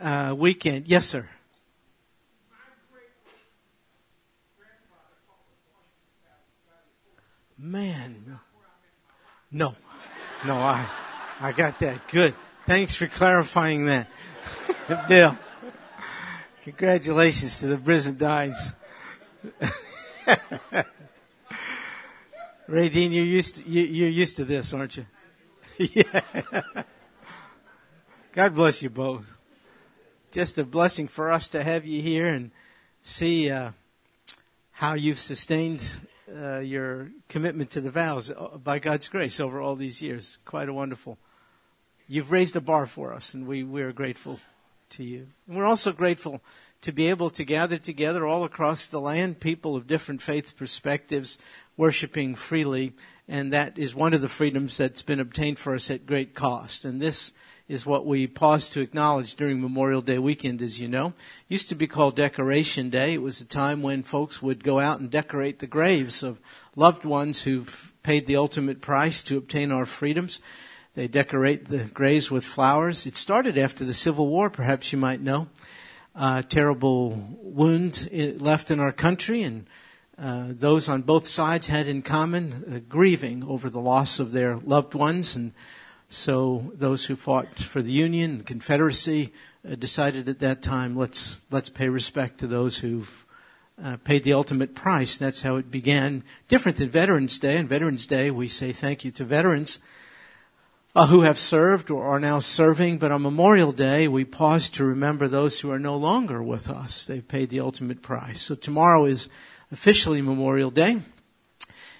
uh, weekend. Yes, sir. Man, no, no, I, I got that. Good. Thanks for clarifying that, Bill. Congratulations to the Brizendines. Ray Dean, you're used to, you, are used to this, aren't you? yeah. God bless you both. Just a blessing for us to have you here and see uh, how you've sustained uh, your commitment to the vows uh, by God's grace over all these years. Quite a wonderful. You've raised a bar for us, and we, we are grateful to you. And we're also grateful to be able to gather together all across the land, people of different faith perspectives, worshiping freely. And that is one of the freedoms that's been obtained for us at great cost. And this is what we pause to acknowledge during Memorial Day weekend, as you know. It used to be called Decoration Day. It was a time when folks would go out and decorate the graves of loved ones who've paid the ultimate price to obtain our freedoms. They decorate the graves with flowers. It started after the Civil War, perhaps you might know. A terrible wound left in our country, and uh, those on both sides had in common uh, grieving over the loss of their loved ones and so those who fought for the Union, the Confederacy, uh, decided at that time, let's let's pay respect to those who've uh, paid the ultimate price. That's how it began. Different than Veterans Day. On Veterans Day, we say thank you to veterans uh, who have served or are now serving. But on Memorial Day, we pause to remember those who are no longer with us. They've paid the ultimate price. So tomorrow is officially Memorial Day.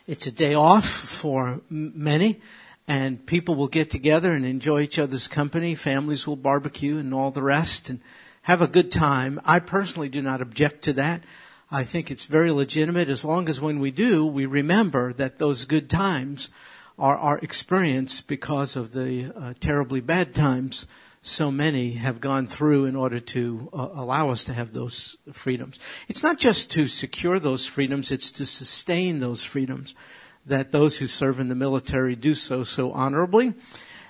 It's a day off for many and people will get together and enjoy each other's company. Families will barbecue and all the rest and have a good time. I personally do not object to that. I think it's very legitimate as long as when we do, we remember that those good times are our experience because of the uh, terribly bad times so many have gone through in order to uh, allow us to have those freedoms. It's not just to secure those freedoms, it's to sustain those freedoms that those who serve in the military do so so honorably,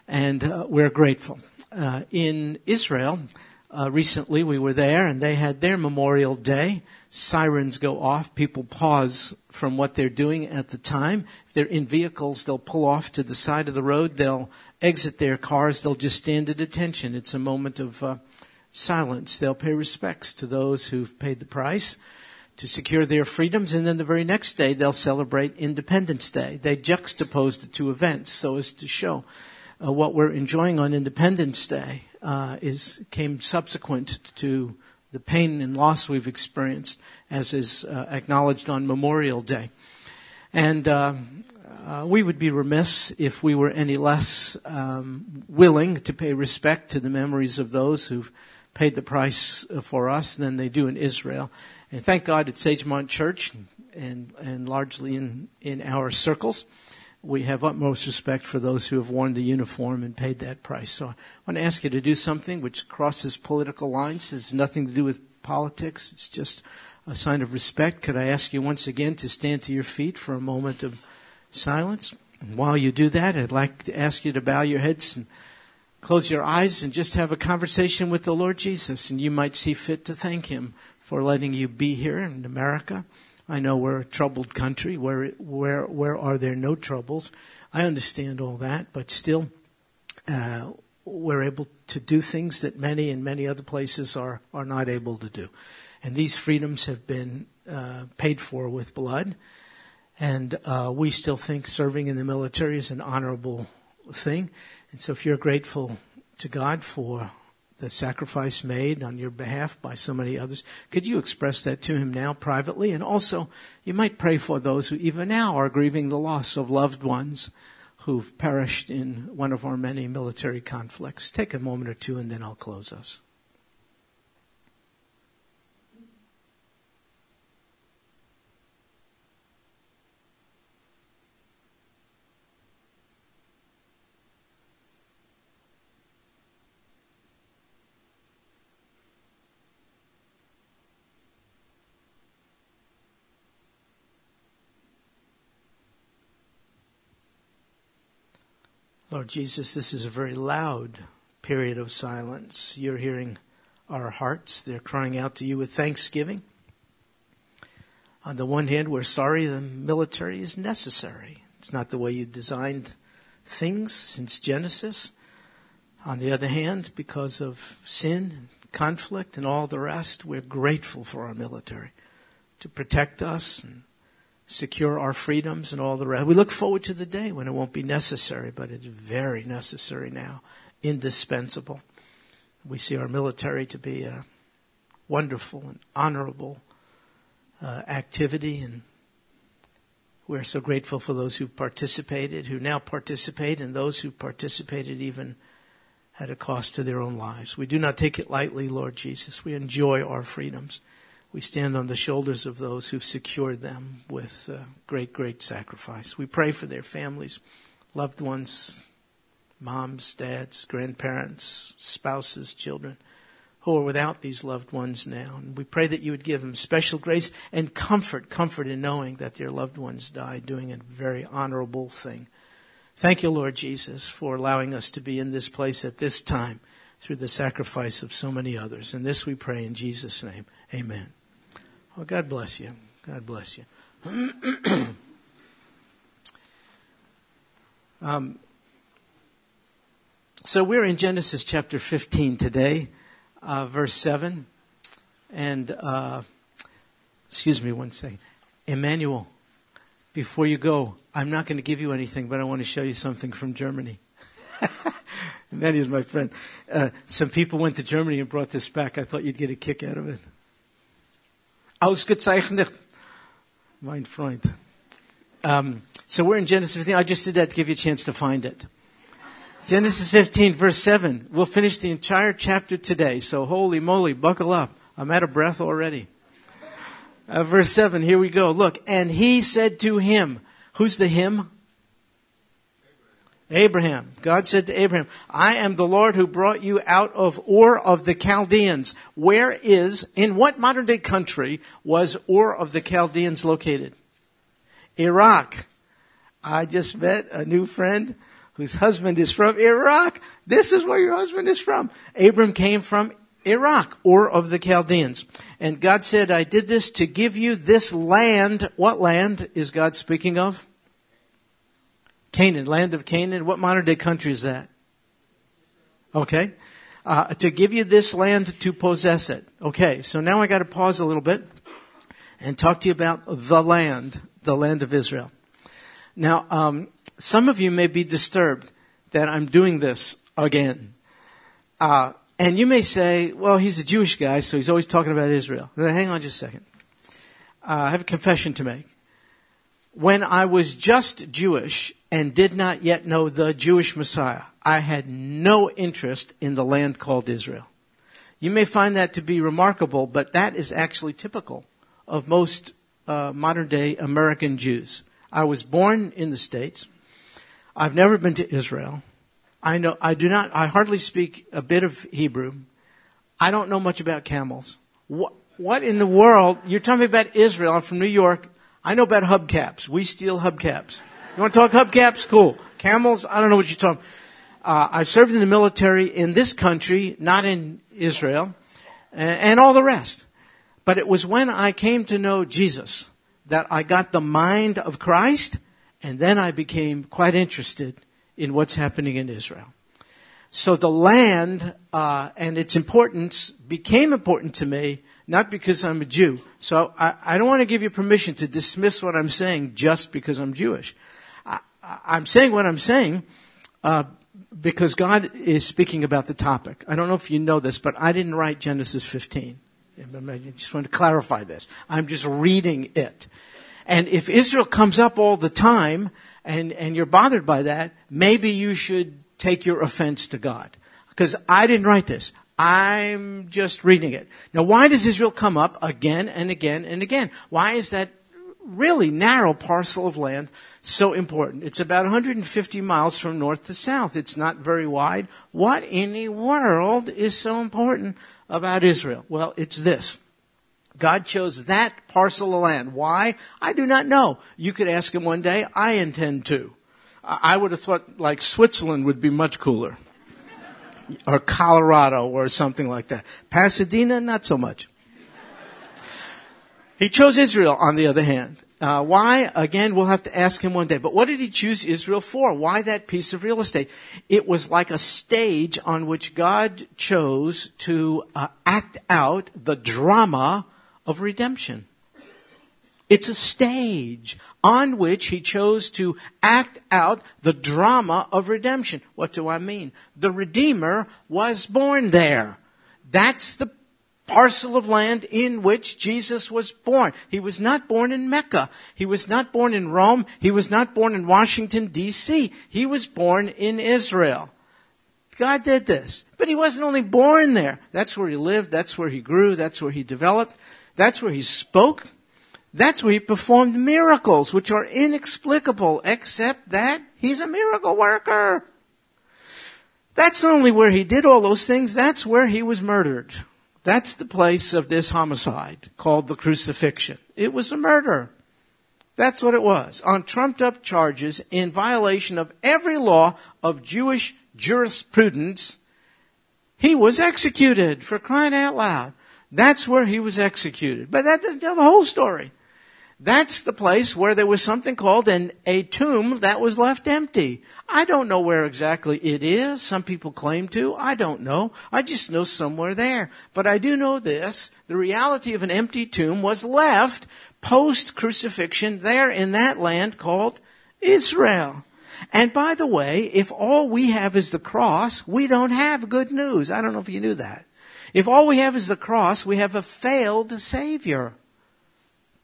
and uh, we're grateful. Uh, in Israel, uh, recently we were there, and they had their Memorial Day. Sirens go off. People pause from what they're doing at the time. If they're in vehicles, they'll pull off to the side of the road. They'll exit their cars. They'll just stand at attention. It's a moment of uh, silence. They'll pay respects to those who've paid the price to secure their freedoms, and then the very next day they'll celebrate Independence Day. They juxtapose the two events so as to show uh, what we're enjoying on Independence Day uh, is came subsequent to the pain and loss we've experienced, as is uh, acknowledged on Memorial Day. And uh, uh, we would be remiss if we were any less um, willing to pay respect to the memories of those who've paid the price for us than they do in Israel. And thank God at Sagemont Church and, and largely in, in our circles, we have utmost respect for those who have worn the uniform and paid that price. So I want to ask you to do something which crosses political lines. It has nothing to do with politics. It's just a sign of respect. Could I ask you once again to stand to your feet for a moment of silence? And while you do that, I'd like to ask you to bow your heads and close your eyes and just have a conversation with the Lord Jesus. And you might see fit to thank Him for letting you be here in America. I know we're a troubled country. Where where where are there no troubles? I understand all that, but still, uh, we're able to do things that many in many other places are are not able to do, and these freedoms have been uh, paid for with blood, and uh, we still think serving in the military is an honorable thing, and so if you're grateful to God for the sacrifice made on your behalf by so many others. Could you express that to him now privately? And also, you might pray for those who even now are grieving the loss of loved ones who've perished in one of our many military conflicts. Take a moment or two and then I'll close us. Lord Jesus, this is a very loud period of silence. You're hearing our hearts. They're crying out to you with thanksgiving. On the one hand, we're sorry the military is necessary. It's not the way you designed things since Genesis. On the other hand, because of sin, and conflict, and all the rest, we're grateful for our military to protect us and secure our freedoms and all the rest. We look forward to the day when it won't be necessary, but it's very necessary now, indispensable. We see our military to be a wonderful and honorable uh, activity, and we're so grateful for those who participated, who now participate, and those who participated even at a cost to their own lives. We do not take it lightly, Lord Jesus. We enjoy our freedoms. We stand on the shoulders of those who've secured them with uh, great, great sacrifice. We pray for their families, loved ones, moms, dads, grandparents, spouses, children who are without these loved ones now. And we pray that you would give them special grace and comfort, comfort in knowing that their loved ones died doing a very honorable thing. Thank you, Lord Jesus, for allowing us to be in this place at this time through the sacrifice of so many others. And this we pray in Jesus' name. Amen. Well, God bless you. God bless you. um, so we're in Genesis chapter 15 today, uh, verse 7. And, uh, excuse me one second. Emmanuel, before you go, I'm not going to give you anything, but I want to show you something from Germany. Emmanuel's my friend. Uh, some people went to Germany and brought this back. I thought you'd get a kick out of it. Ausgezeichnet, mein Freund. Um, so we're in Genesis 15. I just did that to give you a chance to find it. Genesis 15, verse 7. We'll finish the entire chapter today. So holy moly, buckle up. I'm out of breath already. Uh, verse 7, here we go. Look, and he said to him, who's the him? Abraham. God said to Abraham, I am the Lord who brought you out of Ur of the Chaldeans. Where is, in what modern day country was Ur of the Chaldeans located? Iraq. I just met a new friend whose husband is from Iraq. This is where your husband is from. Abram came from Iraq, Ur of the Chaldeans. And God said, I did this to give you this land. What land is God speaking of? Canaan, land of Canaan. What modern day country is that? Okay. Uh, to give you this land to possess it. Okay, so now I got to pause a little bit and talk to you about the land, the land of Israel. Now, um, some of you may be disturbed that I'm doing this again. Uh, and you may say, well, he's a Jewish guy, so he's always talking about Israel. Now, hang on just a second. Uh, I have a confession to make. When I was just Jewish, and did not yet know the Jewish Messiah. I had no interest in the land called Israel. You may find that to be remarkable, but that is actually typical of most uh, modern day American Jews. I was born in the States. I've never been to Israel. I know, I do not, I hardly speak a bit of Hebrew. I don't know much about camels. What, what in the world? You're talking about Israel. I'm from New York. I know about hubcaps. We steal hubcaps. You want to talk hubcaps? Cool. Camels? I don't know what you're talking. Uh, I served in the military in this country, not in Israel, and, and all the rest. But it was when I came to know Jesus that I got the mind of Christ, and then I became quite interested in what's happening in Israel. So the land uh, and its importance became important to me, not because I'm a Jew. So I, I don't want to give you permission to dismiss what I'm saying just because I'm Jewish. I'm saying what I'm saying uh, because God is speaking about the topic. I don't know if you know this, but I didn't write Genesis 15. I just want to clarify this. I'm just reading it. And if Israel comes up all the time and, and you're bothered by that, maybe you should take your offense to God. Because I didn't write this. I'm just reading it. Now, why does Israel come up again and again and again? Why is that really narrow parcel of land so important. It's about 150 miles from north to south. It's not very wide. What in the world is so important about Israel? Well, it's this. God chose that parcel of land. Why? I do not know. You could ask him one day. I intend to. I would have thought like Switzerland would be much cooler. or Colorado or something like that. Pasadena, not so much. He chose Israel, on the other hand. Uh, why? Again, we'll have to ask him one day. But what did he choose Israel for? Why that piece of real estate? It was like a stage on which God chose to uh, act out the drama of redemption. It's a stage on which he chose to act out the drama of redemption. What do I mean? The Redeemer was born there. That's the parcel of land in which Jesus was born. He was not born in Mecca. He was not born in Rome. He was not born in Washington, D.C. He was born in Israel. God did this. But he wasn't only born there. That's where he lived. That's where he grew. That's where he developed. That's where he spoke. That's where he performed miracles, which are inexplicable, except that he's a miracle worker. That's not only where he did all those things, that's where he was murdered. That's the place of this homicide called the crucifixion. It was a murder. That's what it was. On trumped up charges in violation of every law of Jewish jurisprudence, he was executed for crying out loud. That's where he was executed. But that doesn't tell the whole story. That's the place where there was something called an, a tomb that was left empty. I don't know where exactly it is. Some people claim to. I don't know. I just know somewhere there. But I do know this. The reality of an empty tomb was left post crucifixion there in that land called Israel. And by the way, if all we have is the cross, we don't have good news. I don't know if you knew that. If all we have is the cross, we have a failed Savior.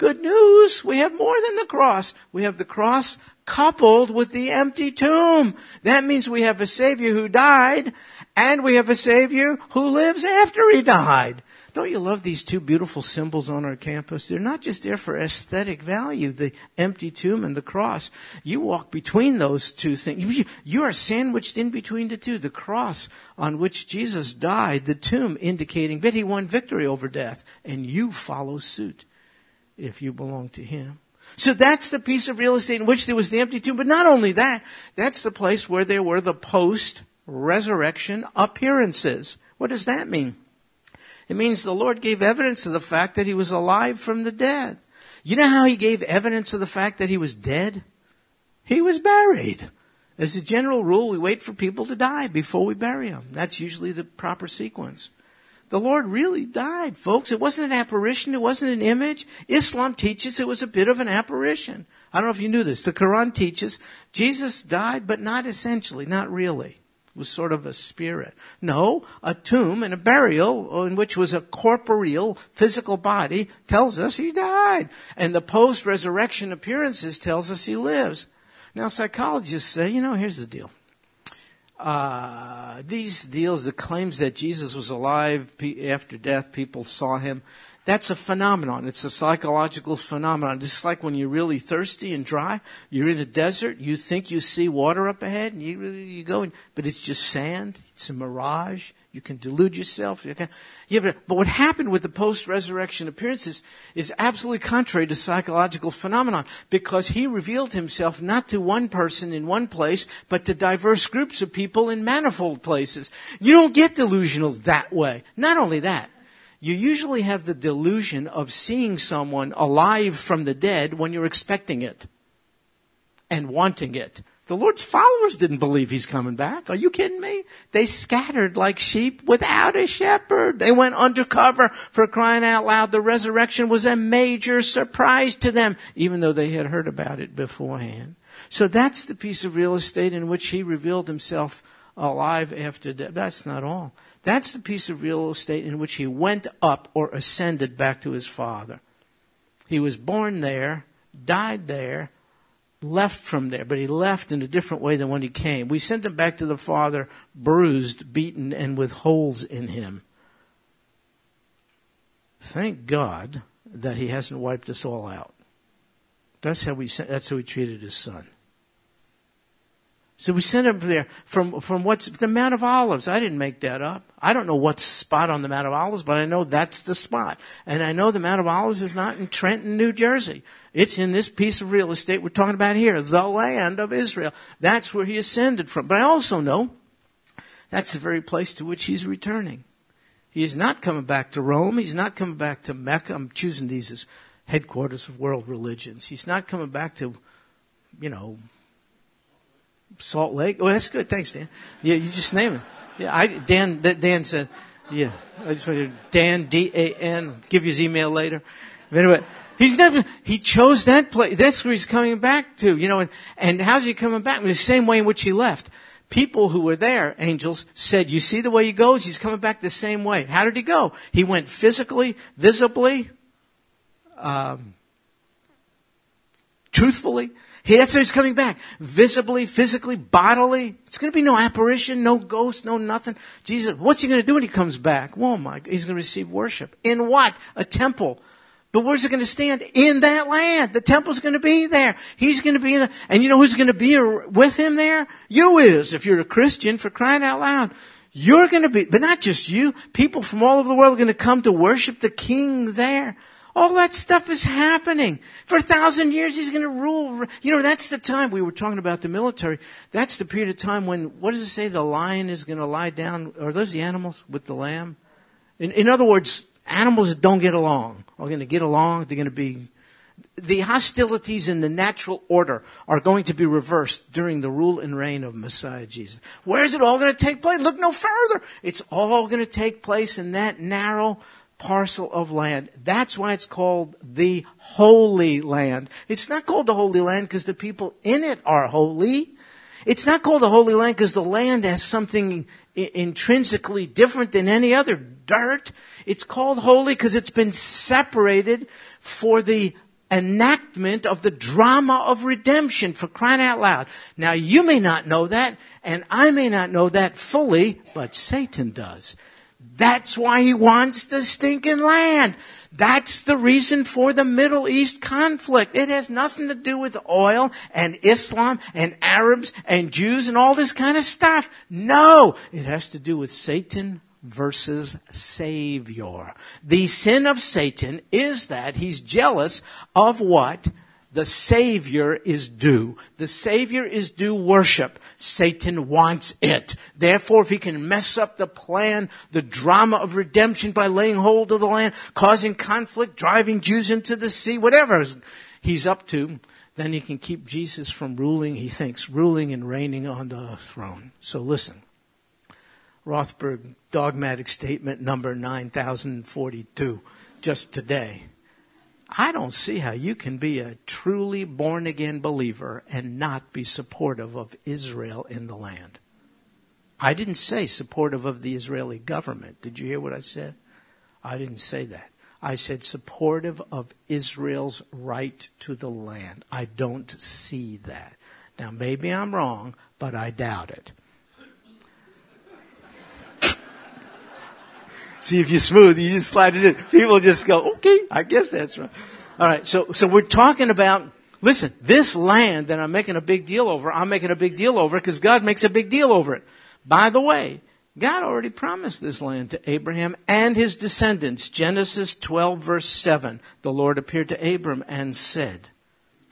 Good news. We have more than the cross. We have the cross coupled with the empty tomb. That means we have a Savior who died and we have a Savior who lives after He died. Don't you love these two beautiful symbols on our campus? They're not just there for aesthetic value, the empty tomb and the cross. You walk between those two things. You are sandwiched in between the two. The cross on which Jesus died, the tomb indicating that he won victory over death, and you follow suit if you belong to Him. So that's the piece of real estate in which there was the empty tomb. But not only that, that's the place where there were the post resurrection appearances. What does that mean? It means the Lord gave evidence of the fact that He was alive from the dead. You know how He gave evidence of the fact that He was dead? He was buried. As a general rule, we wait for people to die before we bury them. That's usually the proper sequence. The Lord really died, folks. It wasn't an apparition. It wasn't an image. Islam teaches it was a bit of an apparition. I don't know if you knew this. The Quran teaches Jesus died, but not essentially, not really. It was sort of a spirit. No, a tomb and a burial in which was a corporeal, physical body tells us he died. And the post-resurrection appearances tells us he lives. Now psychologists say, you know, here's the deal uh, Uh, these deals, the claims that Jesus was alive after death, people saw him, that's a phenomenon. It's a psychological phenomenon. Just like when you're really thirsty and dry, you're in a desert, you think you see water up ahead, and you, you go, but it's just sand. It's a mirage. You can delude yourself. You can, yeah, but, but what happened with the post-resurrection appearances is absolutely contrary to psychological phenomenon because he revealed himself not to one person in one place, but to diverse groups of people in manifold places. You don't get delusionals that way. Not only that, you usually have the delusion of seeing someone alive from the dead when you're expecting it and wanting it. The Lord's followers didn't believe he's coming back. Are you kidding me? They scattered like sheep without a shepherd. They went undercover for crying out loud. The resurrection was a major surprise to them, even though they had heard about it beforehand. So that's the piece of real estate in which he revealed himself alive after death. That's not all. That's the piece of real estate in which he went up or ascended back to his father. He was born there, died there, left from there, but he left in a different way than when he came. We sent him back to the Father, bruised, beaten, and with holes in him. Thank God that he hasn't wiped us all out. That's how we that's how he treated his son. So we sent him there from, from what's the Mount of Olives. I didn't make that up. I don't know what spot on the Mount of Olives, but I know that's the spot. And I know the Mount of Olives is not in Trenton, New Jersey. It's in this piece of real estate we're talking about here, the land of Israel. That's where he ascended from. But I also know That's the very place to which he's returning. He is not coming back to Rome. He's not coming back to Mecca. I'm choosing these as headquarters of world religions. He's not coming back to, you know, Salt Lake. Oh, that's good. Thanks, Dan. Yeah, you just name it. Yeah, I, Dan, Dan said, yeah, I just wanted to Dan, D-A-N, give you his email later. But anyway, he's never, he chose that place. That's where he's coming back to, you know, and, and how's he coming back? The same way in which he left. People who were there, angels, said, you see the way he goes? He's coming back the same way. How did he go? He went physically, visibly, um, truthfully. He, that's how he's coming back. Visibly, physically, bodily. It's going to be no apparition, no ghost, no nothing. Jesus, what's he going to do when he comes back? Well, my, he's going to receive worship. In what? A temple. But where's it going to stand? In that land. The temple's going to be there. He's going to be in the, and you know who's going to be with him there? You is, if you're a Christian, for crying out loud. You're going to be, but not just you. People from all over the world are going to come to worship the King there. All that stuff is happening. For a thousand years, he's going to rule. You know, that's the time we were talking about the military. That's the period of time when, what does it say? The lion is going to lie down. Are those the animals with the lamb? In, in other words, animals that don't get along are going to get along. They're going to be, the hostilities in the natural order are going to be reversed during the rule and reign of Messiah Jesus. Where is it all going to take place? Look no further. It's all going to take place in that narrow parcel of land. That's why it's called the Holy Land. It's not called the Holy Land because the people in it are holy. It's not called the Holy Land because the land has something intrinsically different than any other dirt. It's called holy because it's been separated for the enactment of the drama of redemption for crying out loud. Now you may not know that and I may not know that fully, but Satan does. That's why he wants the stinking land. That's the reason for the Middle East conflict. It has nothing to do with oil and Islam and Arabs and Jews and all this kind of stuff. No, it has to do with Satan versus Savior. The sin of Satan is that he's jealous of what the Savior is due. The Savior is due worship. Satan wants it. Therefore, if he can mess up the plan, the drama of redemption by laying hold of the land, causing conflict, driving Jews into the sea, whatever he's up to, then he can keep Jesus from ruling, he thinks, ruling and reigning on the throne. So listen. Rothberg dogmatic statement number 9042, just today. I don't see how you can be a truly born again believer and not be supportive of Israel in the land. I didn't say supportive of the Israeli government. Did you hear what I said? I didn't say that. I said supportive of Israel's right to the land. I don't see that. Now, maybe I'm wrong, but I doubt it. See if you're smooth, you just slide it in. People just go, okay, I guess that's right. All right, so, so we're talking about, listen, this land that I'm making a big deal over, I'm making a big deal over because God makes a big deal over it. By the way, God already promised this land to Abraham and his descendants. Genesis 12 verse 7. The Lord appeared to Abram and said,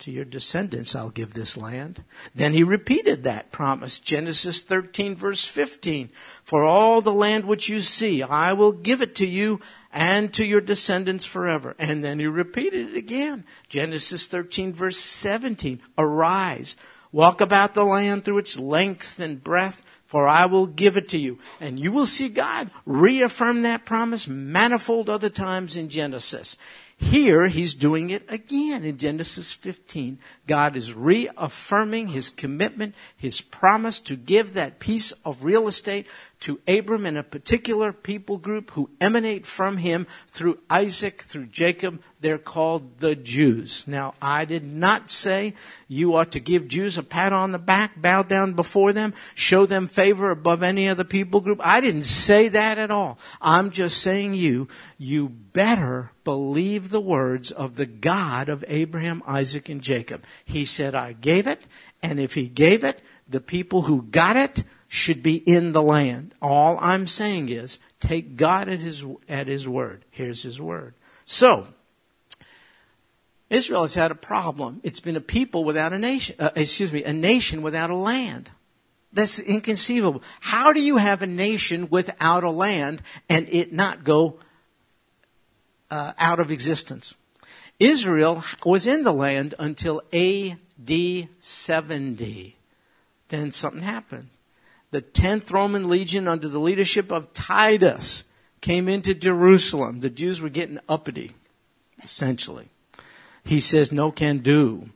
to your descendants I'll give this land. Then he repeated that promise. Genesis 13 verse 15. For all the land which you see, I will give it to you and to your descendants forever. And then he repeated it again. Genesis 13 verse 17. Arise, walk about the land through its length and breadth, for I will give it to you. And you will see God reaffirm that promise manifold other times in Genesis. Here, he's doing it again in Genesis 15. God is reaffirming his commitment, his promise to give that piece of real estate to Abram and a particular people group who emanate from him through Isaac, through Jacob. They're called the Jews. Now, I did not say you ought to give Jews a pat on the back, bow down before them, show them favor above any other people group. I didn't say that at all. I'm just saying you, you better believe the words of the God of Abraham, Isaac, and Jacob. He said, I gave it, and if he gave it, the people who got it should be in the land. All I'm saying is take God at his, at his word. Here's his word. So, Israel has had a problem. It's been a people without a nation, uh, excuse me, a nation without a land. That's inconceivable. How do you have a nation without a land and it not go uh, out of existence? Israel was in the land until AD 70. Then something happened. The 10th Roman legion under the leadership of Titus came into Jerusalem. The Jews were getting uppity, essentially. He says, no can do.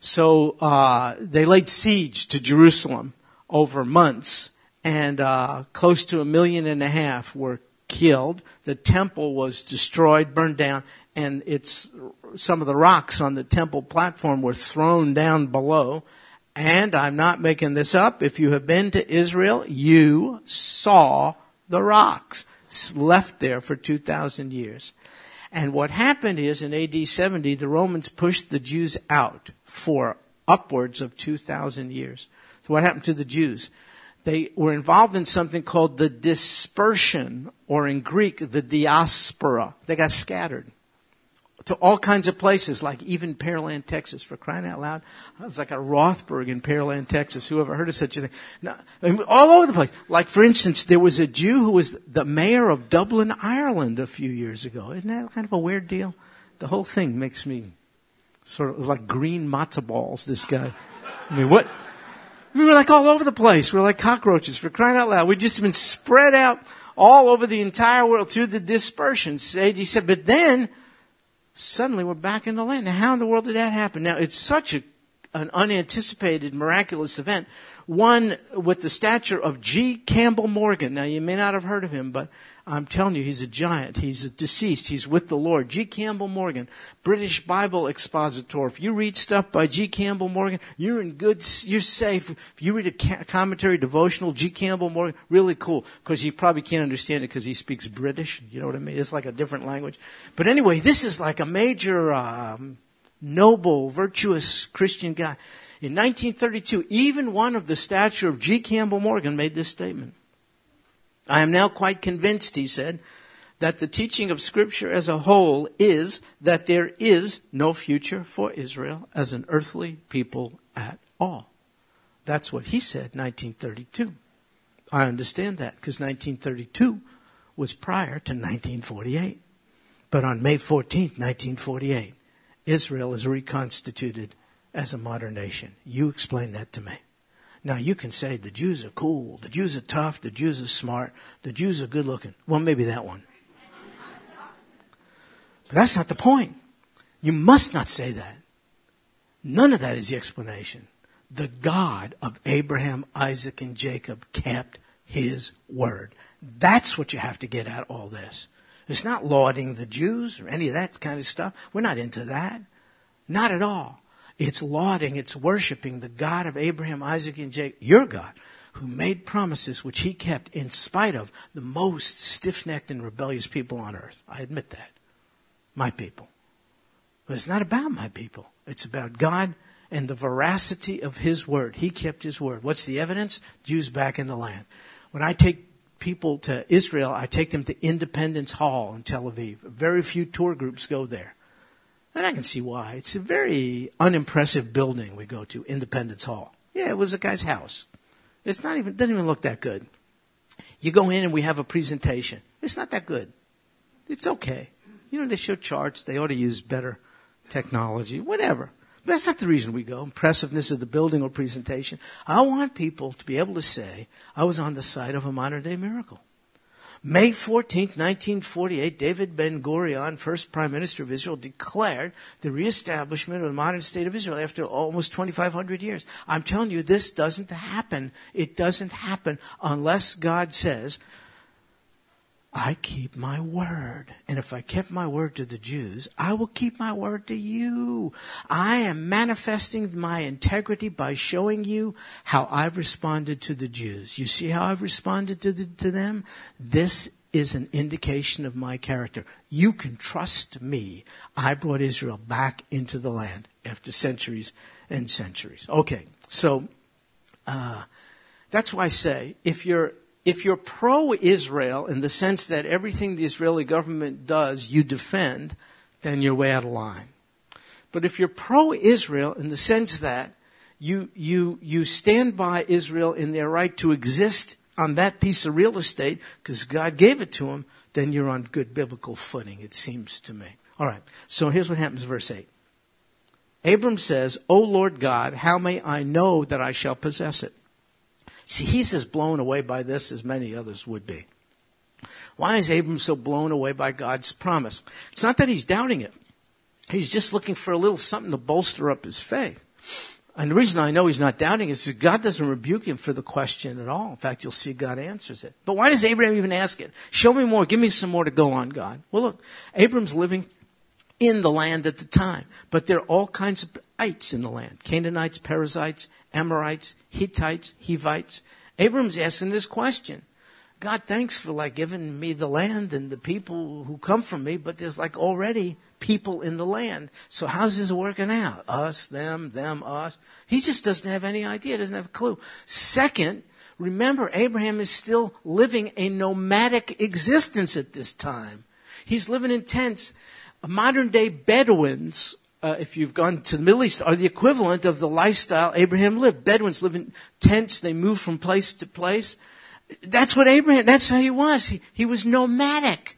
So uh, they laid siege to Jerusalem over months, and uh, close to a million and a half were killed. The temple was destroyed, burned down, and it's some of the rocks on the temple platform were thrown down below. And I'm not making this up. If you have been to Israel, you saw the rocks left there for 2,000 years. And what happened is in AD 70, the Romans pushed the Jews out for upwards of 2,000 years. So what happened to the Jews? They were involved in something called the dispersion, or in Greek, the diaspora. They got scattered to all kinds of places, like even Pearland, Texas, for crying out loud. It's like a Rothberg in Pearland, Texas. Who ever heard of such a thing? No, I mean, all over the place. Like, for instance, there was a Jew who was the mayor of Dublin, Ireland a few years ago. Isn't that kind of a weird deal? The whole thing makes me sort of like green matzo balls, this guy. I mean, what? We were like all over the place. We were like cockroaches for crying out loud. We'd just been spread out all over the entire world through the dispersion. He said, but then suddenly we're back in the land. Now, how in the world did that happen? Now, it's such a, an unanticipated, miraculous event. One with the stature of G. Campbell Morgan. Now, you may not have heard of him, but I'm telling you, he's a giant. He's a deceased. He's with the Lord. G. Campbell Morgan, British Bible expositor. If you read stuff by G. Campbell Morgan, you're in good, you're safe. If you read a commentary, devotional, G. Campbell Morgan, really cool. Because you probably can't understand it because he speaks British. You know what I mean? It's like a different language. But anyway, this is like a major, um, noble, virtuous Christian guy. In 1932, even one of the stature of G. Campbell Morgan made this statement. I am now quite convinced, he said, that the teaching of Scripture as a whole is that there is no future for Israel as an earthly people at all. That's what he said, 1932. I understand that because 1932 was prior to 1948. But on May 14th, 1948, Israel is reconstituted as a modern nation. You explain that to me. Now you can say the Jews are cool, the Jews are tough, the Jews are smart, the Jews are good looking. Well, maybe that one. But that's not the point. You must not say that. None of that is the explanation. The God of Abraham, Isaac, and Jacob kept his word. That's what you have to get out of all this. It's not lauding the Jews or any of that kind of stuff. We're not into that. Not at all. It's lauding, it's worshiping the God of Abraham, Isaac, and Jacob, your God, who made promises which he kept in spite of the most stiff necked and rebellious people on earth. I admit that. My people. But it's not about my people. It's about God and the veracity of his word. He kept his word. What's the evidence? Jews back in the land. When I take people to Israel, I take them to Independence Hall in Tel Aviv. Very few tour groups go there. And I can see why. It's a very unimpressive building we go to, Independence Hall. Yeah, it was a guy's house. It's not even, doesn't even look that good. You go in and we have a presentation. It's not that good. It's okay. You know, they show charts. They ought to use better technology, whatever. But that's not the reason we go. Impressiveness of the building or presentation. I want people to be able to say, I was on the site of a modern day miracle. May 14, 1948, David Ben Gurion, first prime minister of Israel, declared the reestablishment of the modern state of Israel after almost 2,500 years. I'm telling you, this doesn't happen. It doesn't happen unless God says, I keep my word. And if I kept my word to the Jews, I will keep my word to you. I am manifesting my integrity by showing you how I've responded to the Jews. You see how I've responded to, the, to them? This is an indication of my character. You can trust me. I brought Israel back into the land after centuries and centuries. Okay, so uh, that's why I say if you're if you're pro Israel in the sense that everything the Israeli government does you defend, then you're way out of line. But if you're pro Israel in the sense that you, you, you stand by Israel in their right to exist on that piece of real estate because God gave it to them, then you're on good biblical footing, it seems to me. All right. So here's what happens, verse 8. Abram says, O Lord God, how may I know that I shall possess it? See, he's as blown away by this as many others would be. Why is Abram so blown away by God's promise? It's not that he's doubting it. He's just looking for a little something to bolster up his faith. And the reason I know he's not doubting is that God doesn't rebuke him for the question at all. In fact, you'll see God answers it. But why does Abraham even ask it? Show me more. Give me some more to go on, God. Well, look, Abram's living in the land at the time. But there are all kinds of ites in the land. Canaanites, Perizzites, Amorites, Hittites, Hivites. Abram's asking this question. God, thanks for like giving me the land and the people who come from me, but there's like already people in the land. So how's this working out? Us, them, them, us. He just doesn't have any idea, doesn't have a clue. Second, remember Abraham is still living a nomadic existence at this time. He's living in tents modern day Bedouins, uh, if you've gone to the Middle East, are the equivalent of the lifestyle Abraham lived. Bedouins live in tents, they move from place to place. That's what Abraham, that's how he was. He, he was nomadic.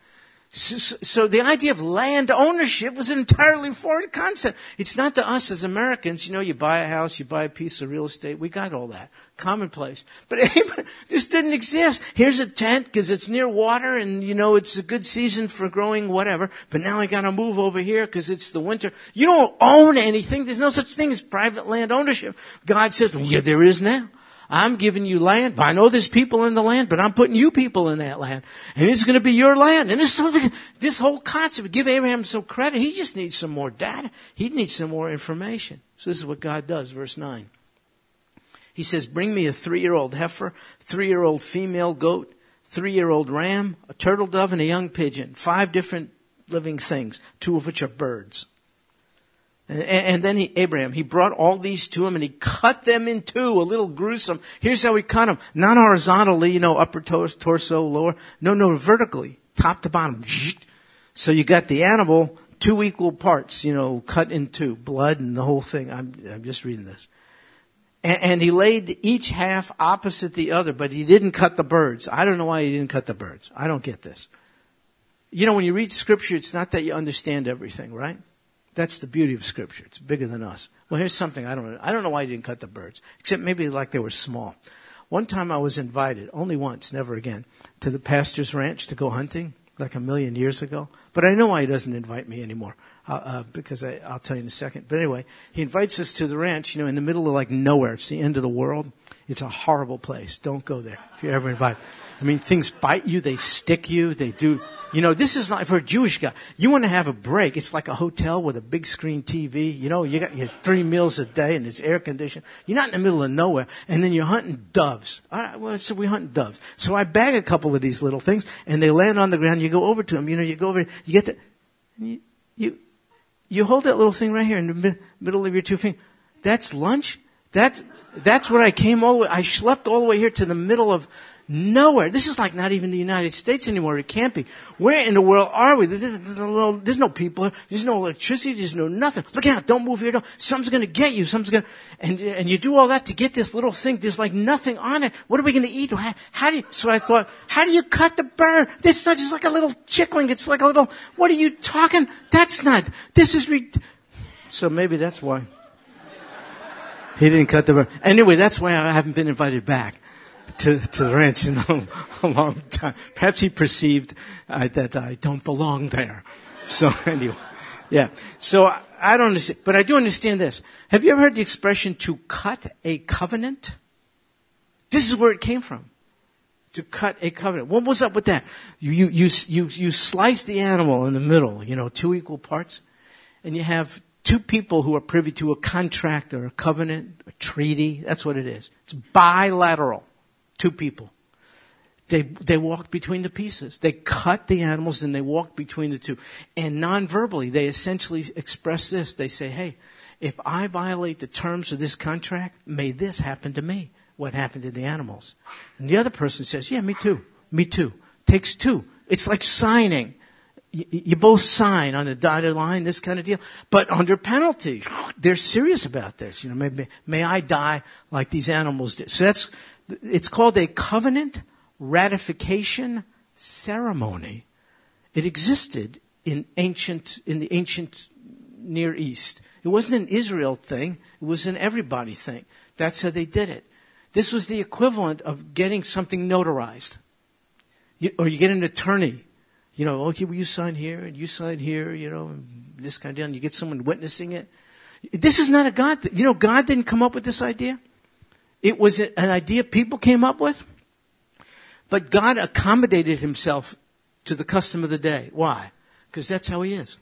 So, so, the idea of land ownership was an entirely foreign concept. It's not to us as Americans. You know, you buy a house, you buy a piece of real estate. We got all that. Commonplace. But this didn't exist. Here's a tent because it's near water and, you know, it's a good season for growing whatever. But now I got to move over here because it's the winter. You don't own anything. There's no such thing as private land ownership. God says, well, yeah, there is now. I'm giving you land. I know there's people in the land, but I'm putting you people in that land. And it's going to be your land. And this, this whole concept, give Abraham some credit. He just needs some more data. He needs some more information. So this is what God does, verse 9. He says, bring me a three-year-old heifer, three-year-old female goat, three-year-old ram, a turtle dove, and a young pigeon. Five different living things, two of which are birds. And, then he, Abraham, he brought all these to him and he cut them in two, a little gruesome. Here's how he cut them. Not horizontally, you know, upper torso, lower. No, no, vertically, top to bottom. So you got the animal, two equal parts, you know, cut in two, blood and the whole thing. I'm, I'm just reading this. And, and he laid each half opposite the other, but he didn't cut the birds. I don't know why he didn't cut the birds. I don't get this. You know, when you read scripture, it's not that you understand everything, right? That's the beauty of Scripture. It's bigger than us. Well, here's something I don't know. I don't know why he didn't cut the birds, except maybe like they were small. One time I was invited, only once, never again, to the pastor's ranch to go hunting, like a million years ago. But I know why he doesn't invite me anymore, uh, uh, because I, I'll tell you in a second. But anyway, he invites us to the ranch, you know, in the middle of like nowhere. It's the end of the world. It's a horrible place. Don't go there if you're ever invited. I mean, things bite you, they stick you, they do. You know, this is like for a Jewish guy. You want to have a break. It's like a hotel with a big screen TV. You know, you got your three meals a day and it's air conditioned. You're not in the middle of nowhere. And then you're hunting doves. All right, well, so we hunt doves. So I bag a couple of these little things and they land on the ground. You go over to them. You know, you go over, you get the, you, you, you hold that little thing right here in the middle of your two fingers. That's lunch? That's, that's what I came all the way, I schlepped all the way here to the middle of nowhere. This is like not even the United States anymore. It can't be. Where in the world are we? There's, no people. There's no electricity. There's no nothing. Look out. Don't move here. Don't. Something's going to get you. Something's going to, and, and you do all that to get this little thing. There's like nothing on it. What are we going to eat? How, how do you, so I thought, how do you cut the bird? It's not just like a little chickling. It's like a little, what are you talking? That's not, this is, re- so maybe that's why. He didn't cut the bird. Anyway, that's why I haven't been invited back to, to the ranch in a, a long time. Perhaps he perceived uh, that I don't belong there. So anyway, yeah. So I, I don't understand, but I do understand this. Have you ever heard the expression to cut a covenant? This is where it came from. To cut a covenant. What was up with that? You, you, you, you, you slice the animal in the middle, you know, two equal parts, and you have two people who are privy to a contract or a covenant, a treaty. That's what it is. It's bilateral. Two people. They, they walked between the pieces. They cut the animals and they walked between the two. And non-verbally, they essentially express this. They say, hey, if I violate the terms of this contract, may this happen to me. What happened to the animals? And the other person says, yeah, me too. Me too. Takes two. It's like signing you, you both sign on a dotted line, this kind of deal, but under penalty. They're serious about this. You know, may, may I die like these animals did. So that's, it's called a covenant ratification ceremony. It existed in ancient, in the ancient Near East. It wasn't an Israel thing. It was an everybody thing. That's how they did it. This was the equivalent of getting something notarized. You, or you get an attorney. You know, okay, well, you sign here and you sign here, you know, this kind of deal, and you get someone witnessing it. This is not a God thing. You know, God didn't come up with this idea. It was an idea people came up with. But God accommodated himself to the custom of the day. Why? Because that's how he is.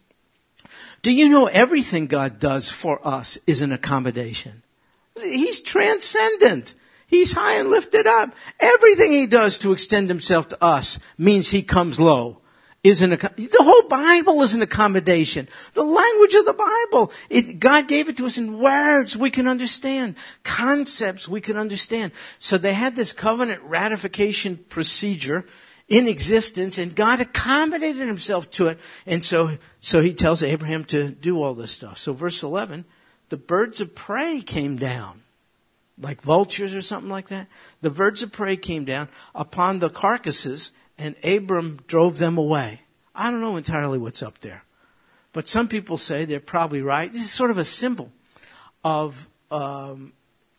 Do you know everything God does for us is an accommodation? He's transcendent. He's high and lifted up. Everything he does to extend himself to us means he comes low. Is an, the whole Bible is an accommodation. The language of the Bible, it, God gave it to us in words we can understand, concepts we can understand. So they had this covenant ratification procedure in existence and God accommodated himself to it. And so, so he tells Abraham to do all this stuff. So verse 11, the birds of prey came down, like vultures or something like that. The birds of prey came down upon the carcasses and Abram drove them away. I don't know entirely what's up there. But some people say they're probably right. This is sort of a symbol of um,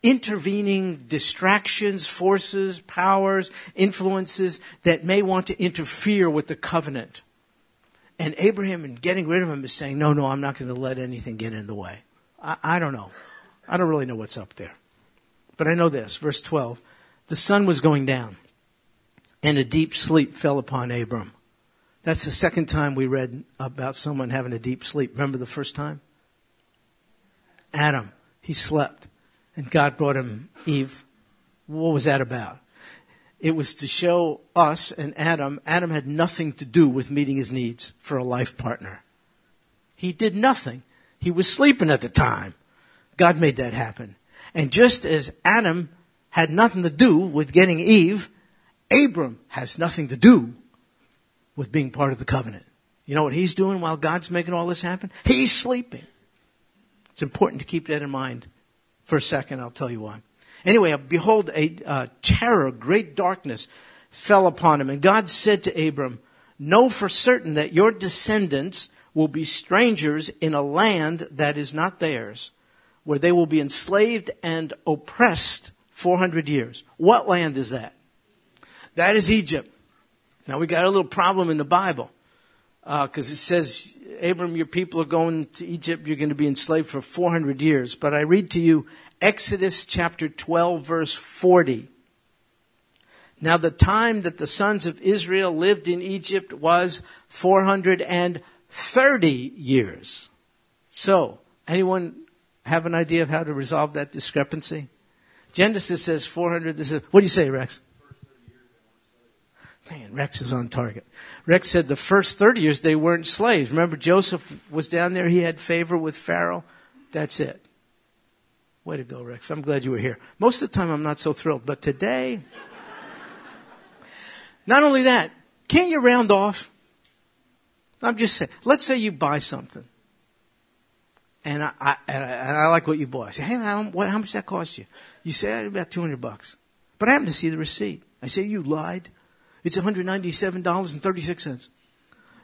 intervening distractions, forces, powers, influences that may want to interfere with the covenant. And Abraham, in getting rid of him, is saying, No, no, I'm not going to let anything get in the way. I, I don't know. I don't really know what's up there. But I know this. Verse 12. The sun was going down, and a deep sleep fell upon Abram. That's the second time we read about someone having a deep sleep. Remember the first time? Adam. He slept and God brought him Eve. What was that about? It was to show us and Adam, Adam had nothing to do with meeting his needs for a life partner. He did nothing. He was sleeping at the time. God made that happen. And just as Adam had nothing to do with getting Eve, Abram has nothing to do with being part of the covenant. You know what he's doing while God's making all this happen? He's sleeping. It's important to keep that in mind for a second. I'll tell you why. Anyway, behold, a uh, terror, great darkness fell upon him. And God said to Abram, Know for certain that your descendants will be strangers in a land that is not theirs, where they will be enslaved and oppressed 400 years. What land is that? That is Egypt. Now we got a little problem in the Bible because uh, it says Abram, your people are going to Egypt. You're going to be enslaved for 400 years. But I read to you Exodus chapter 12, verse 40. Now, the time that the sons of Israel lived in Egypt was 430 years. So, anyone have an idea of how to resolve that discrepancy? Genesis says 400. This is, what do you say, Rex? Man, Rex is on target. Rex said the first 30 years they weren't slaves. Remember, Joseph was down there, he had favor with Pharaoh. That's it. Way to go, Rex. I'm glad you were here. Most of the time I'm not so thrilled, but today. not only that, can't you round off? I'm just saying, let's say you buy something. And I, I, and I, like what you bought. I say, hey, how, how much that cost you? You say, about 200 bucks. But I happen to see the receipt. I say, you lied. It's $197.36.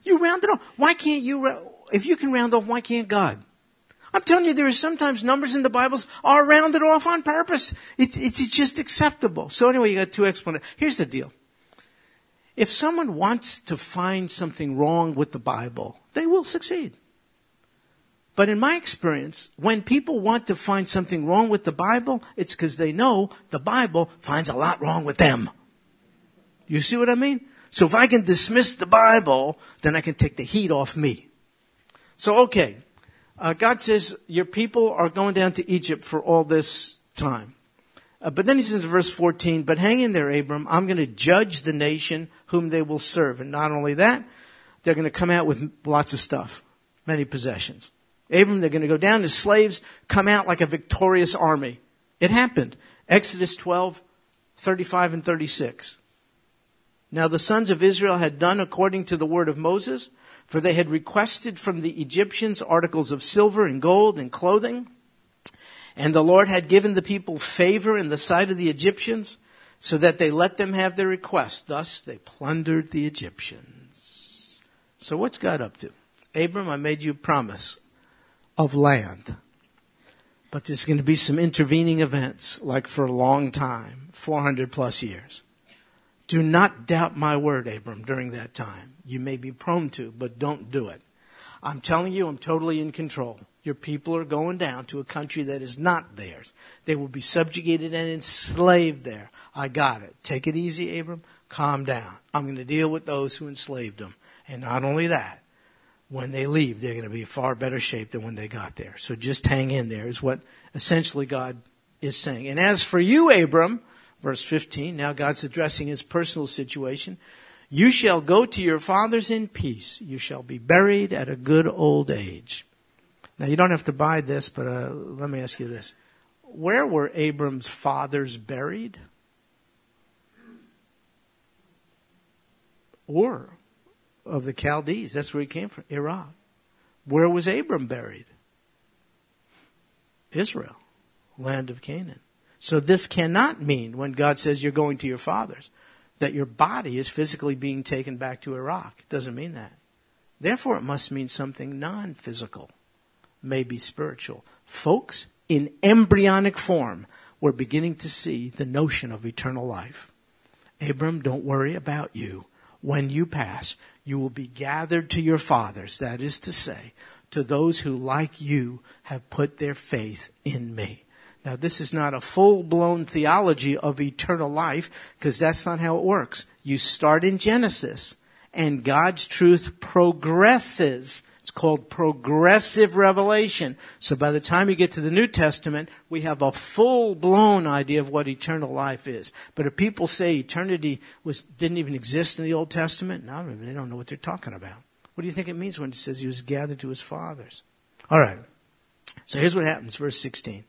You round it off. Why can't you, if you can round off, why can't God? I'm telling you, there are sometimes numbers in the Bibles are rounded off on purpose. It, it's just acceptable. So anyway, you got two explanations. Here's the deal. If someone wants to find something wrong with the Bible, they will succeed. But in my experience, when people want to find something wrong with the Bible, it's because they know the Bible finds a lot wrong with them. You see what I mean? So if I can dismiss the Bible, then I can take the heat off me. So, okay. Uh, God says, Your people are going down to Egypt for all this time. Uh, but then he says in verse 14, But hang in there, Abram. I'm going to judge the nation whom they will serve. And not only that, they're going to come out with lots of stuff, many possessions. Abram, they're going to go down as slaves, come out like a victorious army. It happened. Exodus 12, 35 and 36. Now the sons of Israel had done according to the word of Moses, For they had requested from the Egyptians articles of silver and gold and clothing. And the Lord had given the people favor in the sight of the Egyptians, so that they let them have their request. Thus they plundered the Egyptians. So what's God up to? Abram, I made you a promise of land. But there's going to be some intervening events, like for a long time, 400 plus years. Do not doubt my word, Abram, during that time. You may be prone to, but don't do it. I'm telling you, I'm totally in control. Your people are going down to a country that is not theirs. They will be subjugated and enslaved there. I got it. Take it easy, Abram. Calm down. I'm going to deal with those who enslaved them. And not only that, when they leave, they're going to be in far better shape than when they got there. So just hang in there is what essentially God is saying. And as for you, Abram, verse 15, now God's addressing his personal situation. You shall go to your fathers in peace. You shall be buried at a good old age. Now you don't have to buy this, but uh, let me ask you this. Where were Abram's fathers buried? Ur of the Chaldees. That's where he came from, Iraq. Where was Abram buried? Israel, land of Canaan. So this cannot mean when God says you're going to your fathers that your body is physically being taken back to Iraq. It doesn't mean that. Therefore, it must mean something non physical, maybe spiritual. Folks, in embryonic form, we're beginning to see the notion of eternal life. Abram, don't worry about you. When you pass, you will be gathered to your fathers, that is to say, to those who, like you, have put their faith in me. Now, this is not a full blown theology of eternal life, because that's not how it works. You start in Genesis, and God's truth progresses it's called progressive revelation. So by the time you get to the New Testament, we have a full blown idea of what eternal life is. But if people say eternity was, didn't even exist in the Old Testament, now they don't know what they're talking about. What do you think it means when it says he was gathered to his fathers? Alright. So here's what happens, verse 16.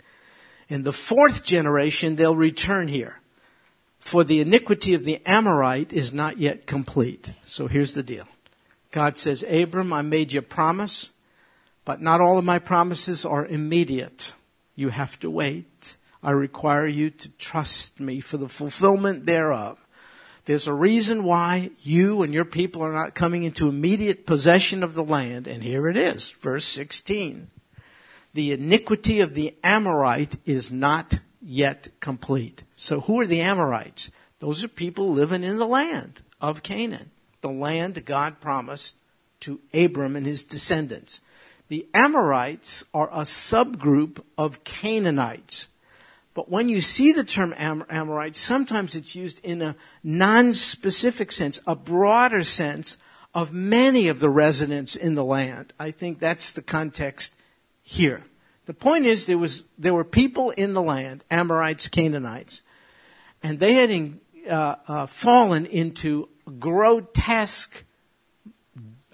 In the fourth generation, they'll return here. For the iniquity of the Amorite is not yet complete. So here's the deal. God says, Abram, I made you a promise, but not all of my promises are immediate. You have to wait. I require you to trust me for the fulfillment thereof. There's a reason why you and your people are not coming into immediate possession of the land, and here it is, verse 16. The iniquity of the Amorite is not yet complete. So who are the Amorites? Those are people living in the land of Canaan the land God promised to Abram and his descendants. The Amorites are a subgroup of Canaanites. But when you see the term Am- Amorites, sometimes it's used in a non-specific sense, a broader sense of many of the residents in the land. I think that's the context here. The point is there was there were people in the land, Amorites, Canaanites, and they had in, uh, uh, fallen into grotesque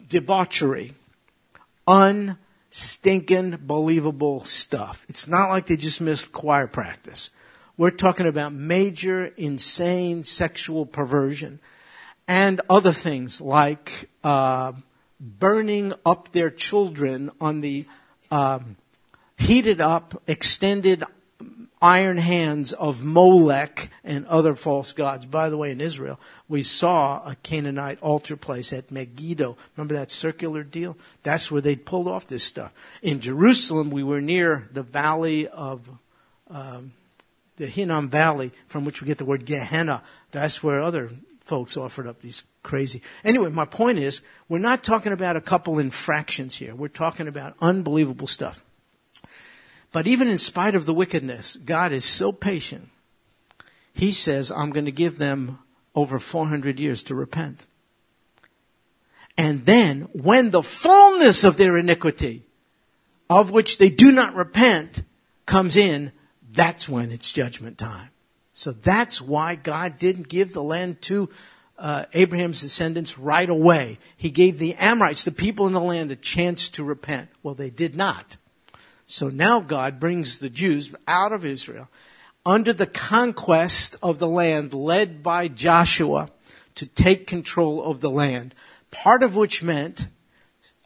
debauchery, unstinking believable stuff. It's not like they just missed choir practice. We're talking about major, insane sexual perversion and other things like uh, burning up their children on the um, heated up, extended iron hands of Molech and other false gods. By the way, in Israel, we saw a Canaanite altar place at Megiddo. Remember that circular deal? That's where they pulled off this stuff. In Jerusalem, we were near the valley of um, the Hinnom Valley, from which we get the word Gehenna. That's where other folks offered up these crazy. Anyway, my point is, we're not talking about a couple infractions here. We're talking about unbelievable stuff. But even in spite of the wickedness, God is so patient. He says, I'm going to give them over 400 years to repent. And then, when the fullness of their iniquity, of which they do not repent, comes in, that's when it's judgment time. So that's why God didn't give the land to uh, Abraham's descendants right away. He gave the Amorites, the people in the land, a chance to repent. Well, they did not. So now God brings the Jews out of Israel under the conquest of the land led by Joshua to take control of the land. Part of which meant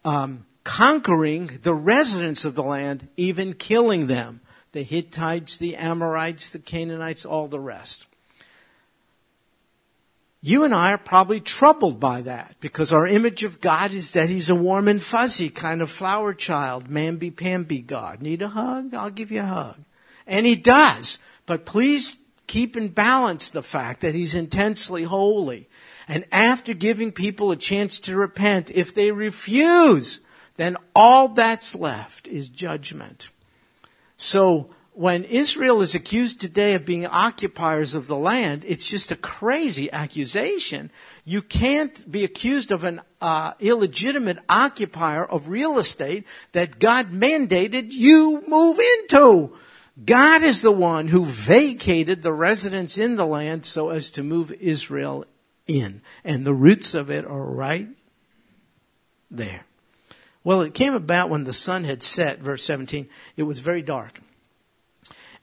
um, conquering the residents of the land, even killing them the Hittites, the Amorites, the Canaanites, all the rest. You and I are probably troubled by that because our image of God is that He's a warm and fuzzy kind of flower child, mamby pamby God. Need a hug? I'll give you a hug. And He does. But please keep in balance the fact that He's intensely holy. And after giving people a chance to repent, if they refuse, then all that's left is judgment. So when Israel is accused today of being occupiers of the land, it's just a crazy accusation. You can't be accused of an uh, illegitimate occupier of real estate that God mandated you move into. God is the one who vacated the residents in the land so as to move Israel in. And the roots of it are right there. Well, it came about when the sun had set, verse 17, it was very dark.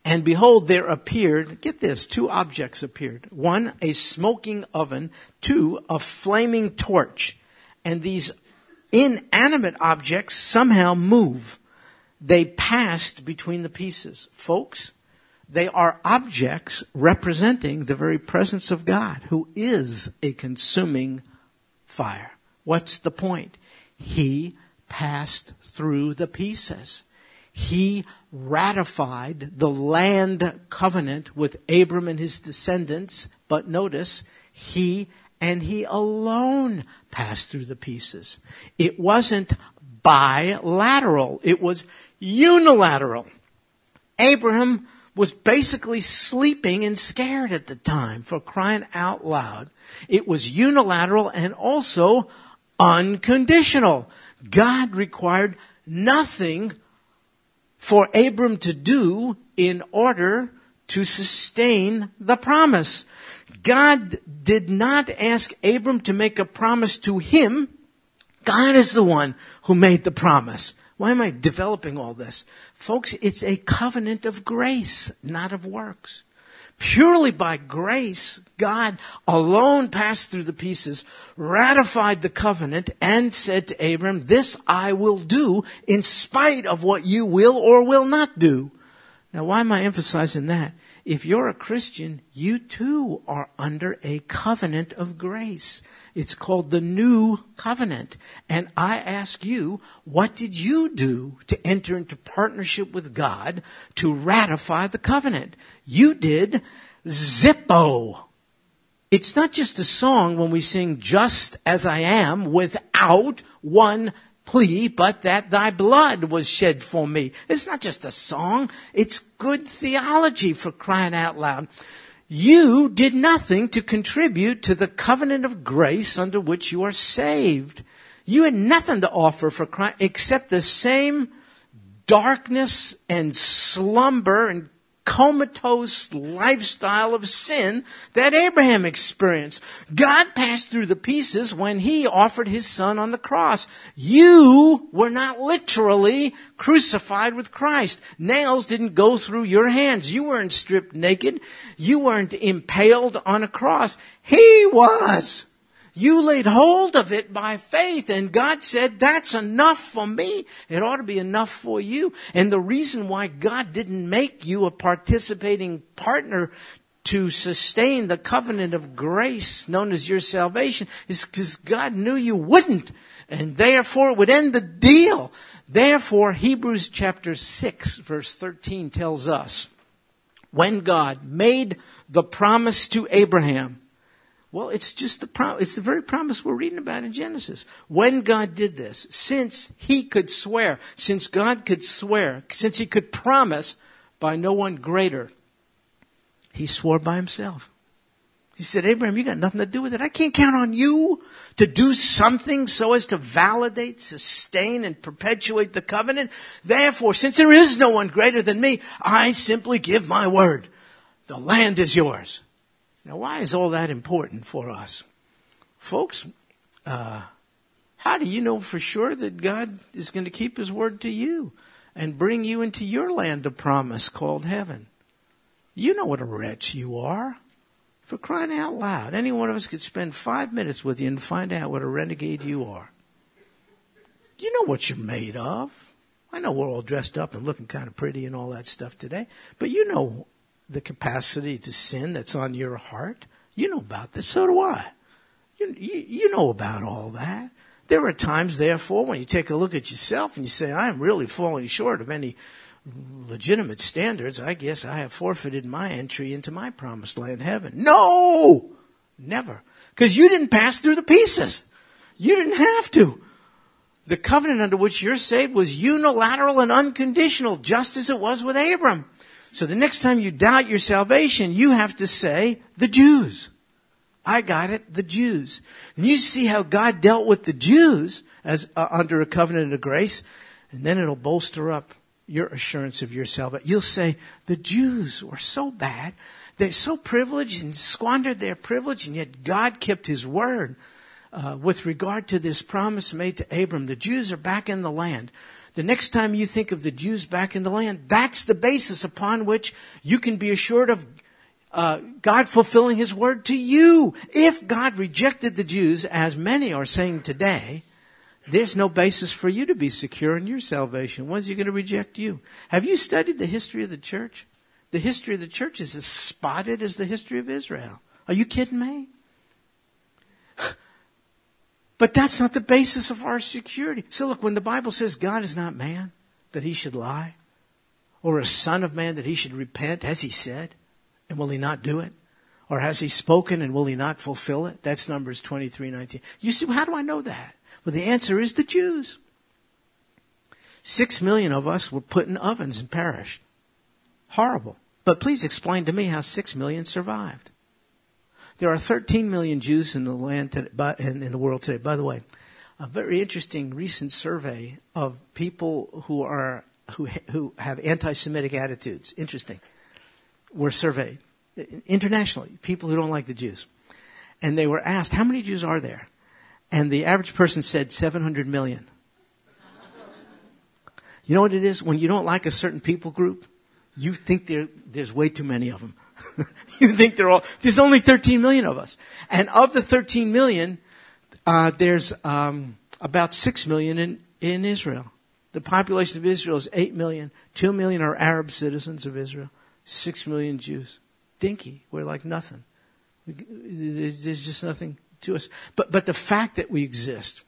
And behold, there appeared, get this, two objects appeared. One, a smoking oven. Two, a flaming torch. And these inanimate objects somehow move. They passed between the pieces. Folks, they are objects representing the very presence of God, who is a consuming fire. What's the point? He passed through the pieces he ratified the land covenant with Abram and his descendants, but notice, he and he alone passed through the pieces. It wasn't bilateral, it was unilateral. Abraham was basically sleeping and scared at the time for crying out loud. It was unilateral and also unconditional. God required nothing for Abram to do in order to sustain the promise. God did not ask Abram to make a promise to him. God is the one who made the promise. Why am I developing all this? Folks, it's a covenant of grace, not of works. Purely by grace, God alone passed through the pieces, ratified the covenant, and said to Abram, This I will do in spite of what you will or will not do. Now, why am I emphasizing that? If you're a Christian, you too are under a covenant of grace. It's called the new covenant. And I ask you, what did you do to enter into partnership with God to ratify the covenant? You did Zippo. It's not just a song when we sing just as I am without one plea, but that thy blood was shed for me. It's not just a song. It's good theology for crying out loud. You did nothing to contribute to the covenant of grace under which you are saved. You had nothing to offer for Christ except the same darkness and slumber and comatose lifestyle of sin that Abraham experienced. God passed through the pieces when he offered his son on the cross. You were not literally crucified with Christ. Nails didn't go through your hands. You weren't stripped naked. You weren't impaled on a cross. He was. You laid hold of it by faith and God said, that's enough for me. It ought to be enough for you. And the reason why God didn't make you a participating partner to sustain the covenant of grace known as your salvation is because God knew you wouldn't. And therefore it would end the deal. Therefore, Hebrews chapter 6 verse 13 tells us, when God made the promise to Abraham, well, it's just the pro- it's the very promise we're reading about in Genesis. When God did this, since he could swear, since God could swear, since he could promise by no one greater, he swore by himself. He said, Abraham, you got nothing to do with it. I can't count on you to do something so as to validate, sustain, and perpetuate the covenant. Therefore, since there is no one greater than me, I simply give my word. The land is yours. Now, why is all that important for us? Folks, uh, how do you know for sure that God is going to keep His word to you and bring you into your land of promise called heaven? You know what a wretch you are. For crying out loud, any one of us could spend five minutes with you and find out what a renegade you are. You know what you're made of. I know we're all dressed up and looking kind of pretty and all that stuff today, but you know the capacity to sin that's on your heart. You know about this. So do I. You, you, you know about all that. There are times, therefore, when you take a look at yourself and you say, I am really falling short of any legitimate standards. I guess I have forfeited my entry into my promised land, heaven. No! Never. Because you didn't pass through the pieces. You didn't have to. The covenant under which you're saved was unilateral and unconditional, just as it was with Abram. So the next time you doubt your salvation, you have to say, the Jews. I got it, the Jews. And you see how God dealt with the Jews as uh, under a covenant of grace, and then it'll bolster up your assurance of your salvation. You'll say, the Jews were so bad. They're so privileged and squandered their privilege, and yet God kept his word. Uh, with regard to this promise made to Abram, the Jews are back in the land. The next time you think of the Jews back in the land, that's the basis upon which you can be assured of uh, God fulfilling His word to you. If God rejected the Jews, as many are saying today, there's no basis for you to be secure in your salvation. When's He going to reject you? Have you studied the history of the church? The history of the church is as spotted as the history of Israel. Are you kidding me? But that's not the basis of our security. So look, when the Bible says God is not man, that he should lie, or a son of man that he should repent, has he said? And will he not do it? Or has he spoken and will he not fulfill it? That's Numbers 23, 19. You see, how do I know that? Well, the answer is the Jews. Six million of us were put in ovens and perished. Horrible. But please explain to me how six million survived. There are 13 million Jews in the land today, in, in the world today. By the way, a very interesting recent survey of people who are who who have anti-Semitic attitudes. Interesting. Were surveyed internationally. People who don't like the Jews, and they were asked, "How many Jews are there?" And the average person said 700 million. You know what it is? When you don't like a certain people group, you think there, there's way too many of them. you think they're all, there's only 13 million of us. And of the 13 million, uh, there's um, about 6 million in, in Israel. The population of Israel is 8 million. 2 million are Arab citizens of Israel. 6 million Jews. Dinky. We're like nothing. There's just nothing to us. But, but the fact that we exist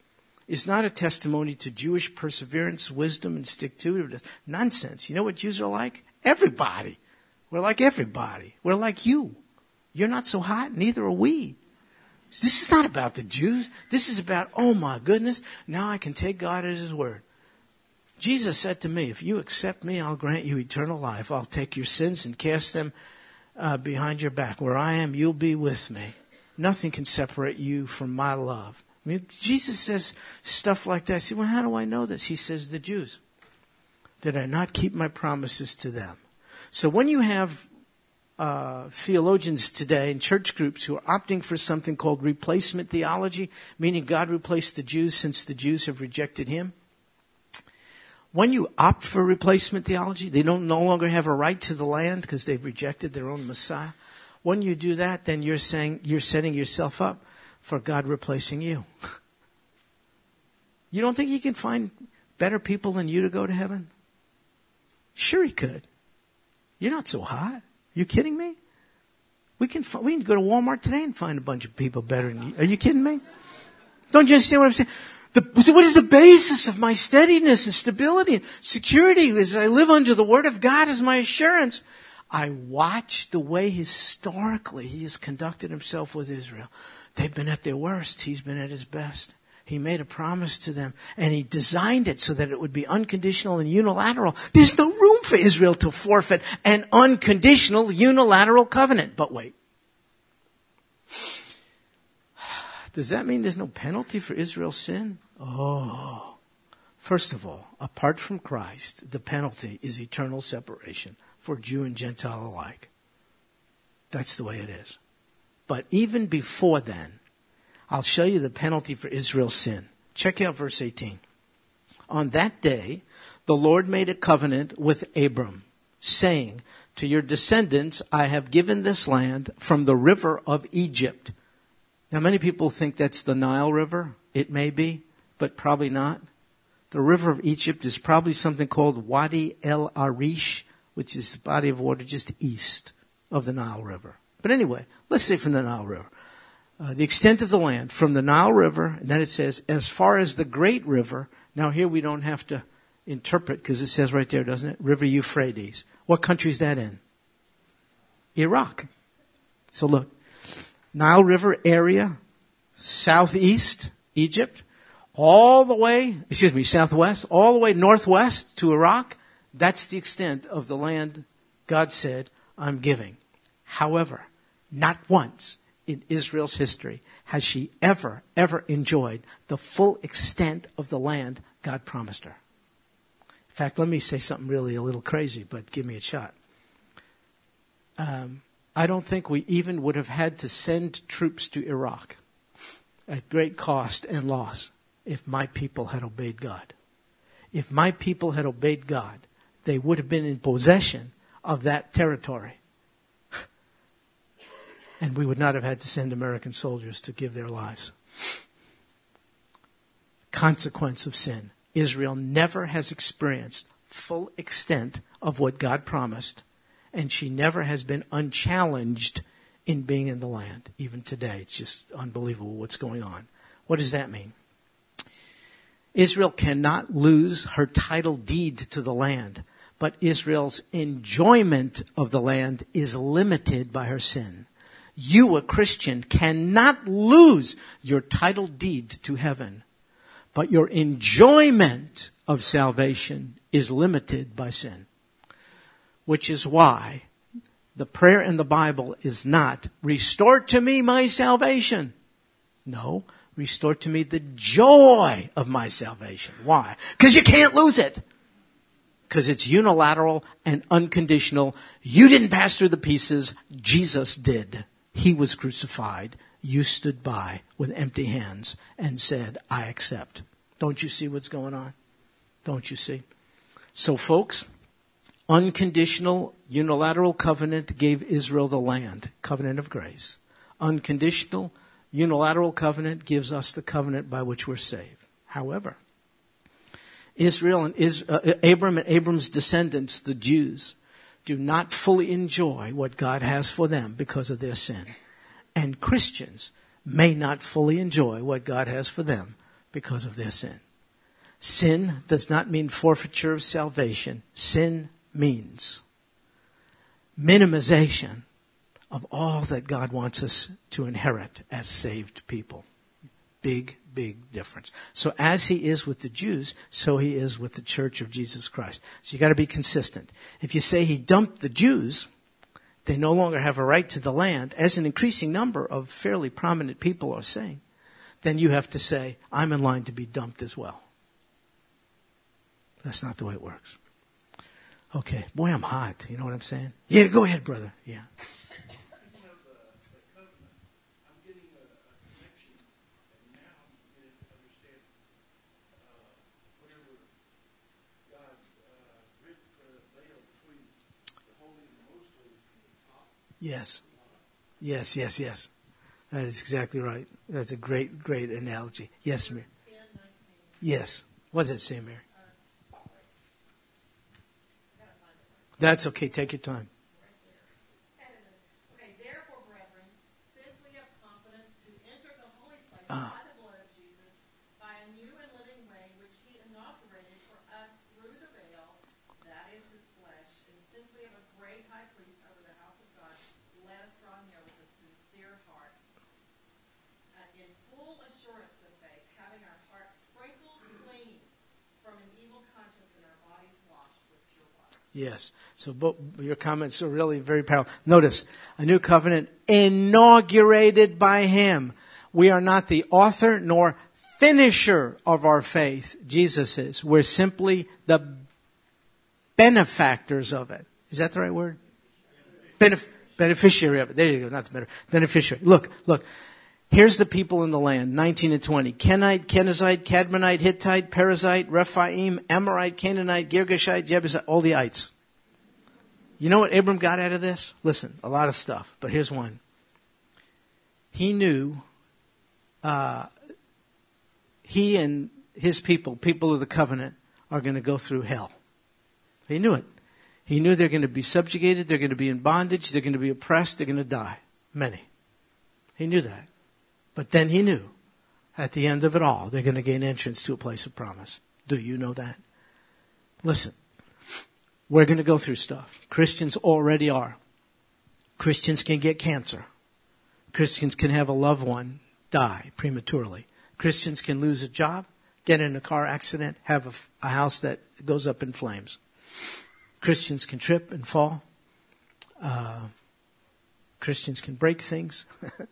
is not a testimony to Jewish perseverance, wisdom, and stick to it. Nonsense. You know what Jews are like? Everybody. We're like everybody. We're like you. You're not so hot, neither are we. This is not about the Jews. This is about, oh my goodness, now I can take God at His word. Jesus said to me, if you accept me, I'll grant you eternal life. I'll take your sins and cast them uh, behind your back. Where I am, you'll be with me. Nothing can separate you from my love. I mean, Jesus says stuff like that. Say, well, how do I know this? He says, the Jews. Did I not keep my promises to them? So when you have uh, theologians today and church groups who are opting for something called replacement theology, meaning God replaced the Jews since the Jews have rejected Him. When you opt for replacement theology, they don't no longer have a right to the land because they've rejected their own Messiah. When you do that, then you're saying you're setting yourself up for God replacing you. you don't think He can find better people than you to go to heaven? Sure, He could. You're not so hot. You kidding me? We can we can go to Walmart today and find a bunch of people better than you. Are you kidding me? Don't you understand what I'm saying? The, what is the basis of my steadiness and stability and security as I live under the Word of God as my assurance? I watch the way historically He has conducted Himself with Israel. They've been at their worst. He's been at His best. He made a promise to them and he designed it so that it would be unconditional and unilateral. There's no for Israel to forfeit an unconditional unilateral covenant. But wait. Does that mean there's no penalty for Israel's sin? Oh. First of all, apart from Christ, the penalty is eternal separation for Jew and Gentile alike. That's the way it is. But even before then, I'll show you the penalty for Israel's sin. Check out verse 18. On that day, the Lord made a covenant with Abram, saying, To your descendants I have given this land from the river of Egypt. Now, many people think that's the Nile River. It may be, but probably not. the river of Egypt is probably something called Wadi El Arish, which is a body of water just east of the Nile River. But anyway, let's say from the Nile River. Uh, the extent of the land from the Nile River, and then it says, as far as the great river. Now here we don't have to interpret because it says right there, doesn't it? River Euphrates. What country is that in? Iraq. So look, Nile River area, southeast Egypt, all the way, excuse me, southwest, all the way northwest to Iraq. That's the extent of the land God said, I'm giving. However, not once in Israel's history has she ever, ever enjoyed the full extent of the land God promised her. Fact, let me say something really a little crazy, but give me a shot. Um, I don't think we even would have had to send troops to Iraq at great cost and loss if my people had obeyed God. If my people had obeyed God, they would have been in possession of that territory. and we would not have had to send American soldiers to give their lives. Consequence of sin. Israel never has experienced full extent of what God promised and she never has been unchallenged in being in the land, even today. It's just unbelievable what's going on. What does that mean? Israel cannot lose her title deed to the land, but Israel's enjoyment of the land is limited by her sin. You, a Christian, cannot lose your title deed to heaven, but your enjoyment of salvation is limited by sin which is why the prayer in the Bible is not, restore to me my salvation. No, restore to me the joy of my salvation. Why? Because you can't lose it. Because it's unilateral and unconditional. You didn't pass through the pieces. Jesus did. He was crucified. You stood by with empty hands and said, I accept. Don't you see what's going on? Don't you see? So folks, Unconditional unilateral covenant gave Israel the land, covenant of grace. Unconditional unilateral covenant gives us the covenant by which we're saved. However, Israel and Is, uh, Abram and Abram's descendants, the Jews, do not fully enjoy what God has for them because of their sin. And Christians may not fully enjoy what God has for them because of their sin. Sin does not mean forfeiture of salvation. Sin means minimization of all that God wants us to inherit as saved people. Big, big difference. So as he is with the Jews, so he is with the church of Jesus Christ. So you gotta be consistent. If you say he dumped the Jews, they no longer have a right to the land, as an increasing number of fairly prominent people are saying, then you have to say, I'm in line to be dumped as well. That's not the way it works. Okay. Boy, I'm hot. You know what I'm saying? Yeah, go ahead, brother. Yeah. Yes. Yes, yes, yes. That is exactly right. That's a great, great analogy. Yes, Mary. Yes. What does it say, Mary? That's okay. Take your time. Uh, by the blood of Jesus, by a new and living way which he inaugurated for us through the veil, that is his flesh. And since we have a great high priest over the house of God, let us draw near with a sincere heart, uh, in full assurance of faith, having our hearts sprinkled clean from an evil conscience and our bodies washed with pure water. Yes. So your comments are really very powerful. Notice, a new covenant inaugurated by Him. We are not the author nor finisher of our faith. Jesus is. We're simply the benefactors of it. Is that the right word? Benef- beneficiary of it. There you go. Not the better. Beneficiary. Look, look. Here's the people in the land, 19 and 20. Kenite, Kenizzite, Cadmonite, Hittite, Perizzite, Rephaim, Amorite, Canaanite, Girgashite, Jebusite, all the ites. You know what Abram got out of this? Listen, a lot of stuff, but here's one. He knew, uh, he and his people, people of the covenant, are going to go through hell. He knew it. He knew they're going to be subjugated, they're going to be in bondage, they're going to be oppressed, they're going to die. Many. He knew that. But then he knew at the end of it all, they're going to gain entrance to a place of promise. Do you know that? Listen, we're going to go through stuff. Christians already are. Christians can get cancer. Christians can have a loved one die prematurely. Christians can lose a job, get in a car accident, have a, a house that goes up in flames. Christians can trip and fall. Uh, Christians can break things.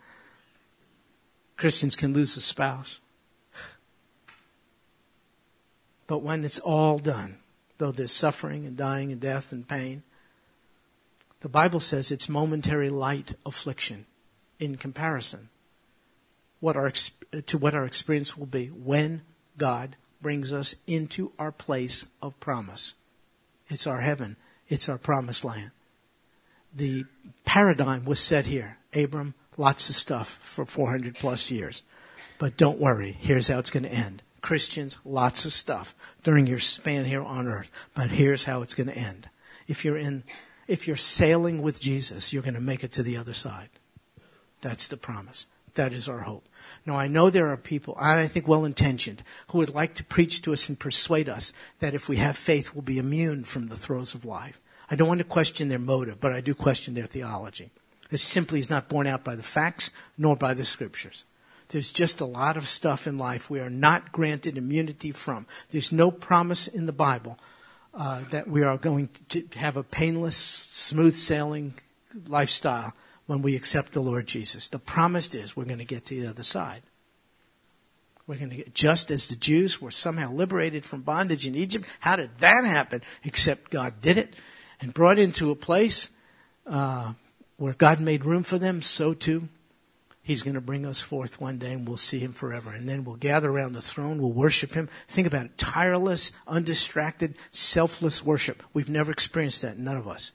Christians can lose a spouse. But when it's all done, though there's suffering and dying and death and pain, the Bible says it's momentary light affliction in comparison what our, to what our experience will be when God brings us into our place of promise. It's our heaven. It's our promised land. The paradigm was set here. Abram, lots of stuff for 400 plus years. But don't worry. Here's how it's going to end. Christians, lots of stuff during your span here on earth. But here's how it's going to end. If you're in, if you're sailing with Jesus, you're going to make it to the other side. That's the promise. That is our hope. Now I know there are people, and I think well intentioned, who would like to preach to us and persuade us that if we have faith, we'll be immune from the throes of life. I don't want to question their motive, but I do question their theology. It simply is not borne out by the facts nor by the scriptures. There's just a lot of stuff in life we are not granted immunity from. There's no promise in the Bible uh, that we are going to have a painless, smooth sailing lifestyle when we accept the Lord Jesus. The promise is we're going to get to the other side. We're going to get, just as the Jews were somehow liberated from bondage in Egypt. How did that happen? Except God did it and brought into a place uh, where God made room for them. So too, He's going to bring us forth one day and we'll see Him forever. And then we'll gather around the throne. We'll worship Him. Think about it. Tireless, undistracted, selfless worship. We've never experienced that. None of us.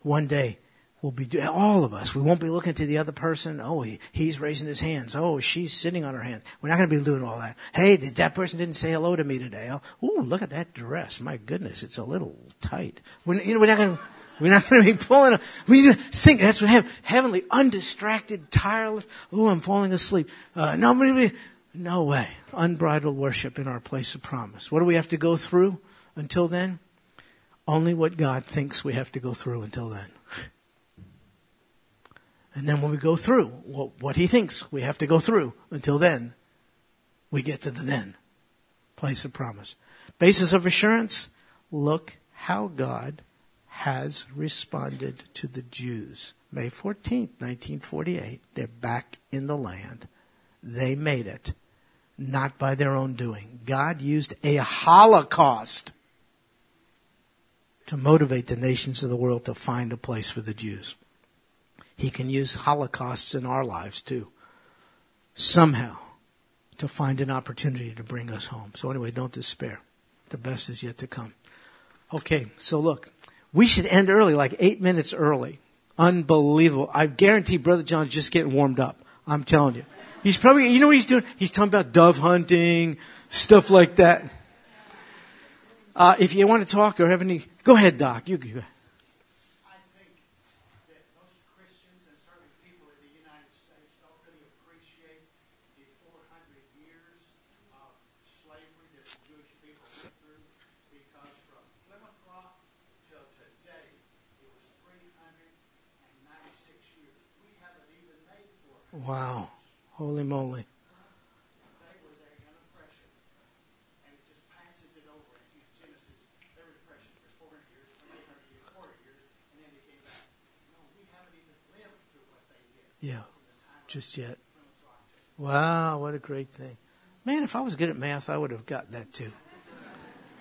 One day, we'll be all of us. We won't be looking to the other person. Oh, he, he's raising his hands. Oh, she's sitting on her hands. We're not going to be doing all that. Hey, that person didn't say hello to me today? Oh, ooh, look at that dress. My goodness, it's a little tight. We're, you know, we're not going to. We're not going to be pulling. We just think that's what have heavenly, undistracted, tireless. Oh, I'm falling asleep. Uh, no, no way. Unbridled worship in our place of promise. What do we have to go through until then? Only what God thinks we have to go through until then. And then when we go through what he thinks we have to go through, until then, we get to the then place of promise. Basis of assurance, look how God has responded to the Jews. May 14th, 1948, they're back in the land. They made it, not by their own doing. God used a holocaust to motivate the nations of the world to find a place for the Jews. He can use holocausts in our lives too. Somehow to find an opportunity to bring us home. So anyway, don't despair. The best is yet to come. Okay, so look, we should end early, like eight minutes early. Unbelievable. I guarantee Brother John's just getting warmed up. I'm telling you. He's probably, you know what he's doing? He's talking about dove hunting, stuff like that. Uh, if you want to talk or have any, go ahead, Doc. You go. Wow. Holy moly. Yeah, just yet. Wow, what a great thing. Man, if I was good at math, I would have got that too.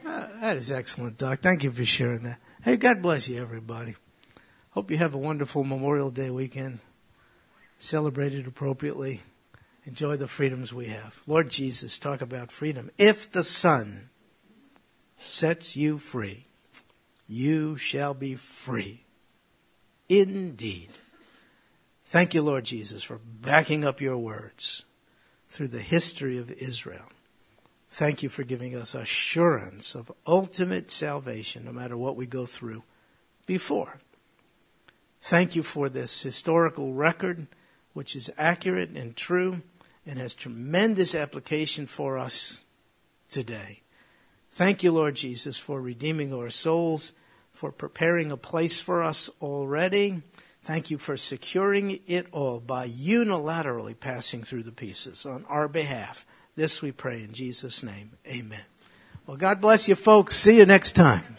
Uh, that is excellent, Doc. Thank you for sharing that. Hey, God bless you, everybody. Hope you have a wonderful Memorial Day weekend celebrate it appropriately, enjoy the freedoms we have. Lord Jesus, talk about freedom. If the Son sets you free, you shall be free. Indeed. Thank you, Lord Jesus, for backing up your words through the history of Israel. Thank you for giving us assurance of ultimate salvation no matter what we go through before. Thank you for this historical record, which is accurate and true and has tremendous application for us today. Thank you, Lord Jesus, for redeeming our souls, for preparing a place for us already. Thank you for securing it all by unilaterally passing through the pieces on our behalf. This we pray in Jesus' name. Amen. Well, God bless you folks. See you next time.